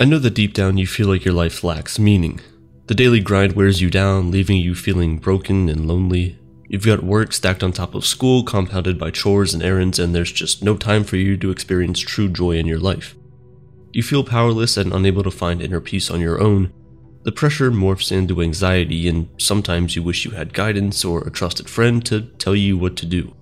I know that deep down you feel like your life lacks meaning. The daily grind wears you down, leaving you feeling broken and lonely. You've got work stacked on top of school, compounded by chores and errands, and there's just no time for you to experience true joy in your life. You feel powerless and unable to find inner peace on your own. The pressure morphs into anxiety, and sometimes you wish you had guidance or a trusted friend to tell you what to do.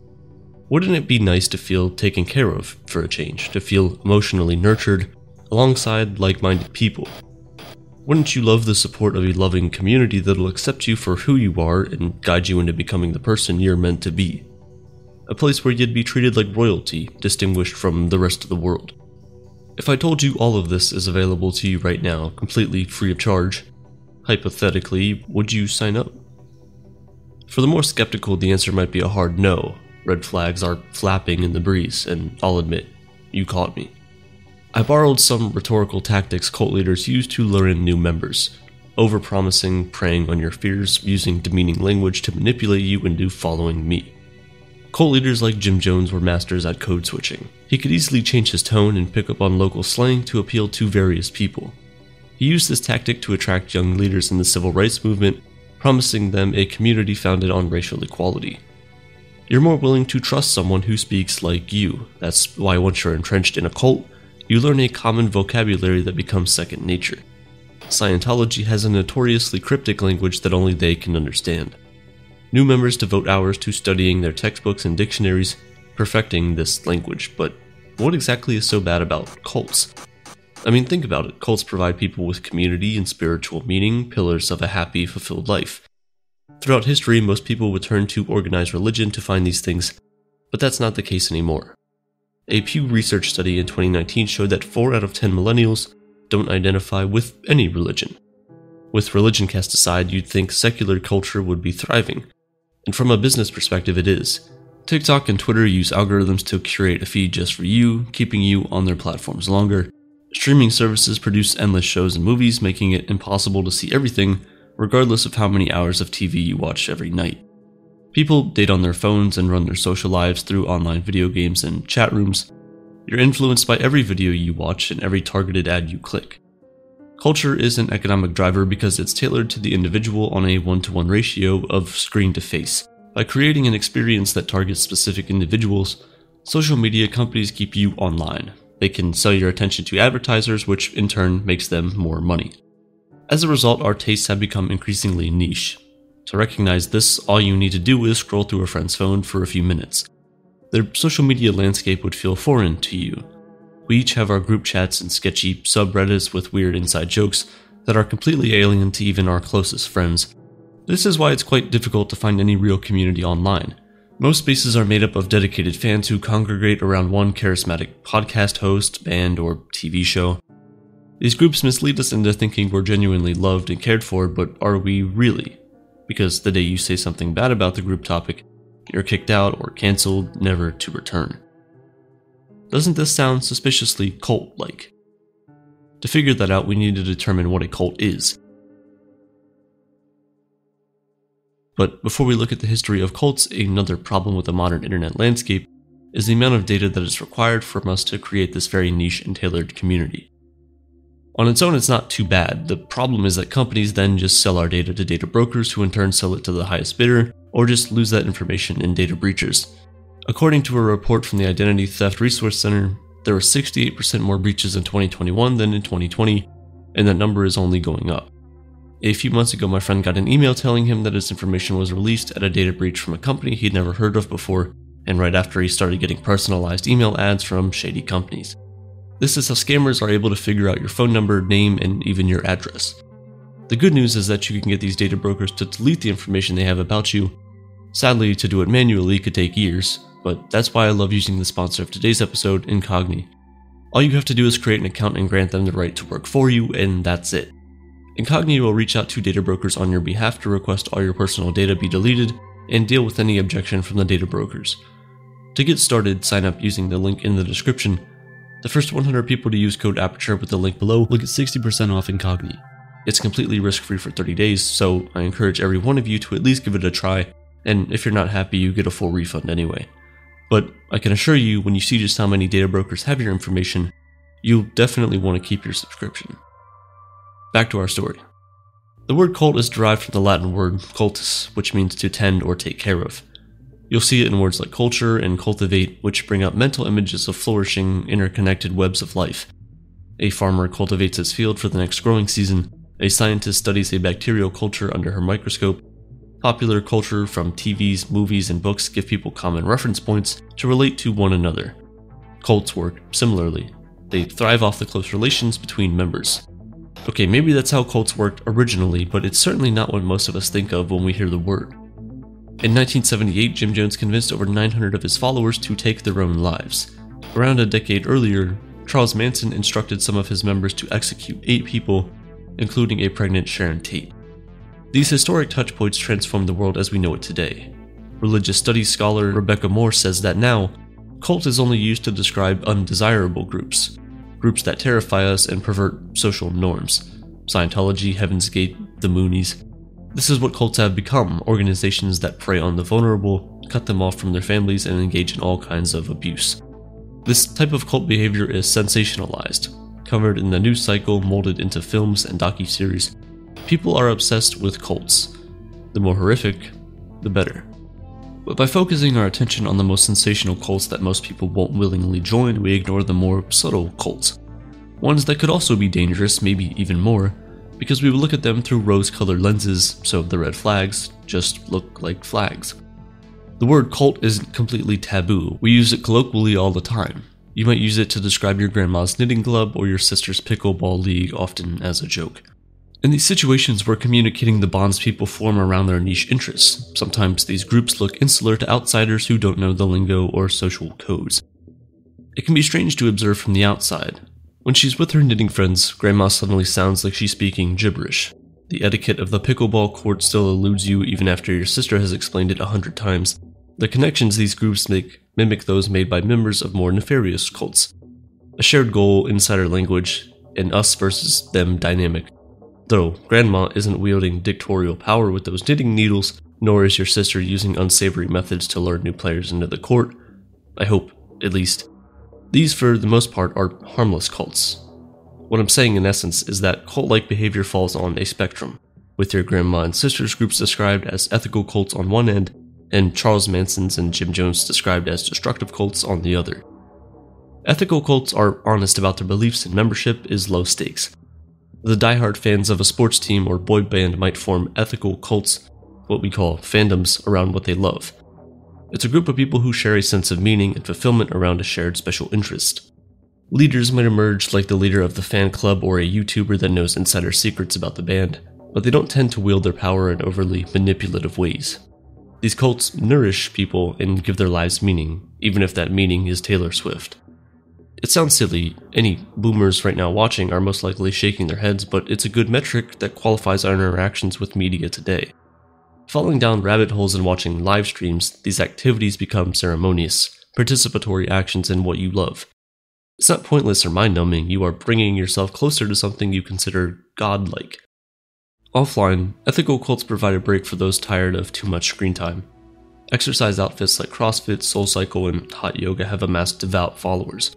Wouldn't it be nice to feel taken care of for a change, to feel emotionally nurtured, alongside like minded people. Wouldn't you love the support of a loving community that'll accept you for who you are and guide you into becoming the person you're meant to be? A place where you'd be treated like royalty, distinguished from the rest of the world. If I told you all of this is available to you right now, completely free of charge, hypothetically, would you sign up? For the more skeptical, the answer might be a hard no. Red flags are flapping in the breeze, and I'll admit, you caught me. I borrowed some rhetorical tactics cult leaders use to lure in new members, overpromising, preying on your fears, using demeaning language to manipulate you into following me. Cult leaders like Jim Jones were masters at code switching. He could easily change his tone and pick up on local slang to appeal to various people. He used this tactic to attract young leaders in the civil rights movement, promising them a community founded on racial equality. You're more willing to trust someone who speaks like you. That's why once you're entrenched in a cult, you learn a common vocabulary that becomes second nature. Scientology has a notoriously cryptic language that only they can understand. New members devote hours to studying their textbooks and dictionaries, perfecting this language, but what exactly is so bad about cults? I mean, think about it. Cults provide people with community and spiritual meaning, pillars of a happy, fulfilled life. Throughout history, most people would turn to organized religion to find these things, but that's not the case anymore. A Pew Research study in 2019 showed that 4 out of 10 millennials don't identify with any religion. With religion cast aside, you'd think secular culture would be thriving. And from a business perspective, it is. TikTok and Twitter use algorithms to curate a feed just for you, keeping you on their platforms longer. Streaming services produce endless shows and movies, making it impossible to see everything, regardless of how many hours of TV you watch every night. People date on their phones and run their social lives through online video games and chat rooms. You're influenced by every video you watch and every targeted ad you click. Culture is an economic driver because it's tailored to the individual on a one to one ratio of screen to face. By creating an experience that targets specific individuals, social media companies keep you online. They can sell your attention to advertisers, which in turn makes them more money. As a result, our tastes have become increasingly niche, to recognize this, all you need to do is scroll through a friend's phone for a few minutes. Their social media landscape would feel foreign to you. We each have our group chats and sketchy subreddits with weird inside jokes that are completely alien to even our closest friends. This is why it's quite difficult to find any real community online. Most spaces are made up of dedicated fans who congregate around one charismatic podcast host, band, or TV show. These groups mislead us into thinking we're genuinely loved and cared for, but are we really? Because the day you say something bad about the group topic, you're kicked out or cancelled, never to return. Doesn't this sound suspiciously cult like? To figure that out, we need to determine what a cult is. But before we look at the history of cults, another problem with the modern internet landscape is the amount of data that is required from us to create this very niche and tailored community. On its own, it's not too bad. The problem is that companies then just sell our data to data brokers who in turn sell it to the highest bidder, or just lose that information in data breaches. According to a report from the Identity Theft Resource Center, there were 68% more breaches in 2021 than in 2020, and that number is only going up. A few months ago, my friend got an email telling him that his information was released at a data breach from a company he'd never heard of before, and right after he started getting personalized email ads from shady companies. This is how scammers are able to figure out your phone number, name, and even your address. The good news is that you can get these data brokers to delete the information they have about you. Sadly, to do it manually could take years, but that's why I love using the sponsor of today's episode, Incogni. All you have to do is create an account and grant them the right to work for you, and that's it. Incogni will reach out to data brokers on your behalf to request all your personal data be deleted and deal with any objection from the data brokers. To get started, sign up using the link in the description the first 100 people to use code APERTURE with the link below will get 60% off Incogni. It's completely risk free for 30 days, so I encourage every one of you to at least give it a try, and if you're not happy, you get a full refund anyway. But I can assure you, when you see just how many data brokers have your information, you'll definitely want to keep your subscription. back to our story. The word cult is derived from the Latin word cultus, which means to tend or take care of. You'll see it in words like culture and cultivate, which bring up mental images of flourishing, interconnected webs of life. A farmer cultivates his field for the next growing season, a scientist studies a bacterial culture under her microscope. Popular culture from TVs, movies, and books give people common reference points to relate to one another. Cults work similarly. They thrive off the close relations between members. Okay, maybe that's how cults worked originally, but it's certainly not what most of us think of when we hear the word. In 1978, Jim Jones convinced over 900 of his followers to take their own lives. Around a decade earlier, Charles Manson instructed some of his members to execute eight people, including a pregnant Sharon Tate. These historic touchpoints transformed the world as we know it today. Religious studies scholar Rebecca Moore says that now, cult is only used to describe undesirable groups, groups that terrify us and pervert social norms. Scientology, Heaven's Gate, the Moonies. This is what cults have become organizations that prey on the vulnerable, cut them off from their families, and engage in all kinds of abuse. This type of cult behavior is sensationalized, covered in the news cycle, molded into films and docu-series. People are obsessed with cults. The more horrific, the better. But by focusing our attention on the most sensational cults that most people won't willingly join, we ignore the more subtle cults. Ones that could also be dangerous, maybe even more, because we would look at them through rose colored lenses, so the red flags just look like flags. The word cult isn't completely taboo, we use it colloquially all the time. You might use it to describe your grandma's knitting club or your sister's pickleball league, often as a joke. In these situations, we're communicating the bonds people form around their niche interests. Sometimes these groups look insular to outsiders who don't know the lingo or social codes. It can be strange to observe from the outside. When she's with her knitting friends, Grandma suddenly sounds like she's speaking gibberish. The etiquette of the pickleball court still eludes you even after your sister has explained it a hundred times. The connections these groups make mimic those made by members of more nefarious cults. A shared goal, insider language, and us versus them dynamic. Though Grandma isn't wielding dictatorial power with those knitting needles, nor is your sister using unsavory methods to lure new players into the court. I hope, at least. These, for the most part, are harmless cults. What I'm saying in essence is that cult like behavior falls on a spectrum, with your grandma and sisters groups described as ethical cults on one end, and Charles Manson's and Jim Jones described as destructive cults on the other. Ethical cults are honest about their beliefs and membership is low stakes, the die-hard fans of a sports team or boy band might form ethical cults, what we call fandoms, around what they love. It's a group of people who share a sense of meaning and fulfillment around a shared special interest. Leaders might emerge like the leader of the fan club or a YouTuber that knows insider secrets about the band, but they don't tend to wield their power in overly manipulative ways. These cults nourish people and give their lives meaning, even if that meaning is Taylor Swift. It sounds silly. Any boomers right now watching are most likely shaking their heads, but it's a good metric that qualifies our interactions with media today. Falling down rabbit holes and watching live streams, these activities become ceremonious, participatory actions in what you love. It's not pointless or mind numbing, you are bringing yourself closer to something you consider godlike. Offline, ethical cults provide a break for those tired of too much screen time. Exercise outfits like CrossFit, SoulCycle, and Hot Yoga have amassed devout followers.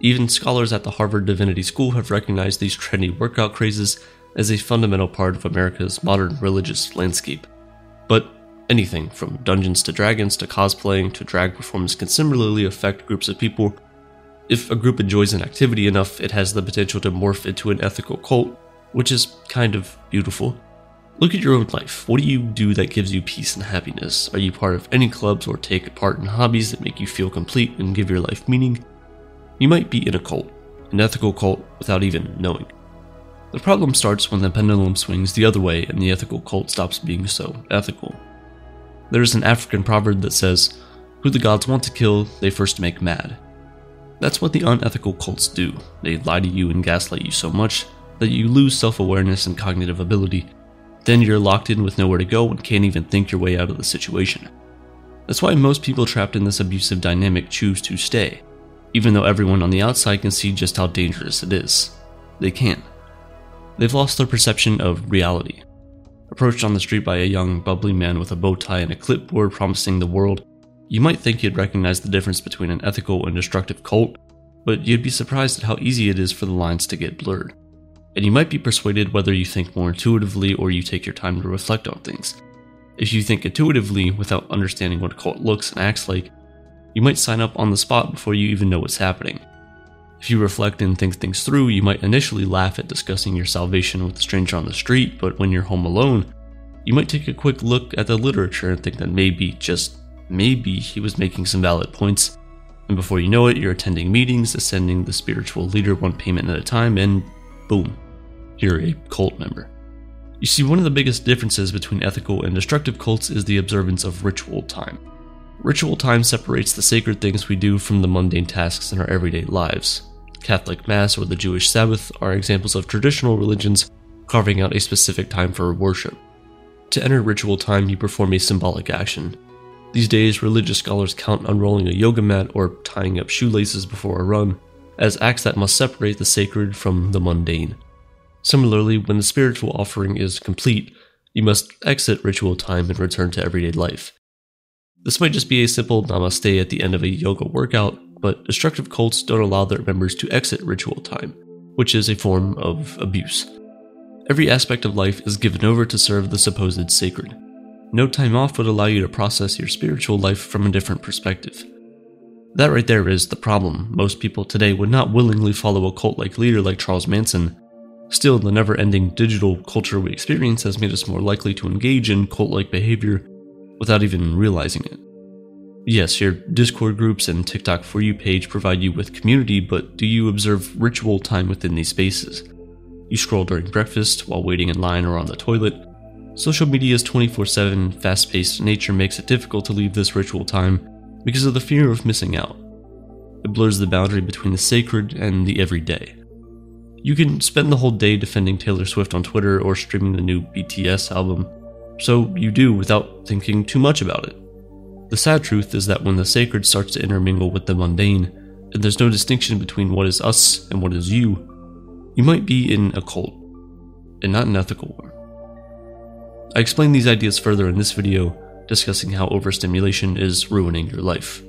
Even scholars at the Harvard Divinity School have recognized these trendy workout crazes as a fundamental part of America's modern religious landscape. But anything from Dungeons to Dragons to cosplaying to drag performance can similarly affect groups of people. If a group enjoys an activity enough, it has the potential to morph into an ethical cult, which is kind of beautiful. Look at your own life. What do you do that gives you peace and happiness? Are you part of any clubs or take part in hobbies that make you feel complete and give your life meaning? You might be in a cult, an ethical cult, without even knowing. The problem starts when the pendulum swings the other way and the ethical cult stops being so ethical. There is an African proverb that says, Who the gods want to kill, they first make mad. That's what the unethical cults do. They lie to you and gaslight you so much that you lose self awareness and cognitive ability. Then you're locked in with nowhere to go and can't even think your way out of the situation. That's why most people trapped in this abusive dynamic choose to stay even though everyone on the outside can see just how dangerous it is. They can't. They've lost their perception of reality. Approached on the street by a young, bubbly man with a bow tie and a clipboard promising the world, you might think you'd recognize the difference between an ethical and destructive cult, but you'd be surprised at how easy it is for the lines to get blurred. and you might be persuaded whether you think more intuitively or you take your time to reflect on things. If you think intuitively without understanding what a cult looks and acts like, you might sign up on the spot before you even know what's happening. If you reflect and think things through, you might initially laugh at discussing your salvation with a stranger on the street, but when you're home alone, you might take a quick look at the literature and think that maybe, just maybe, he was making some valid points. And before you know it, you're attending meetings, ascending the spiritual leader one payment at a time, and boom, you're a cult member. You see, one of the biggest differences between ethical and destructive cults is the observance of ritual time. Ritual time separates the sacred things we do from the mundane tasks in our everyday lives. Catholic Mass or the Jewish Sabbath are examples of traditional religions carving out a specific time for worship. To enter ritual time, you perform a symbolic action. These days, religious scholars count unrolling a yoga mat or tying up shoelaces before a run as acts that must separate the sacred from the mundane. Similarly, when the spiritual offering is complete, you must exit ritual time and return to everyday life. This might just be a simple namaste at the end of a yoga workout, but destructive cults don't allow their members to exit ritual time, which is a form of abuse. Every aspect of life is given over to serve the supposed sacred. No time off would allow you to process your spiritual life from a different perspective. That right there is the problem. Most people today would not willingly follow a cult like leader like Charles Manson. Still, the never ending digital culture we experience has made us more likely to engage in cult like behavior without even realizing it. Yes, your Discord groups and TikTok For You page provide you with community, but do you observe ritual time within these spaces? You scroll during breakfast, while waiting in line or on the toilet. Social media's 24 7, fast paced nature makes it difficult to leave this ritual time because of the fear of missing out. It blurs the boundary between the sacred and the everyday. You can spend the whole day defending Taylor Swift on Twitter or streaming the new BTS album, so you do without thinking too much about it. The sad truth is that when the sacred starts to intermingle with the mundane, and there's no distinction between what is us and what is you, you might be in a cult, and not an ethical one. I explain these ideas further in this video, discussing how overstimulation is ruining your life.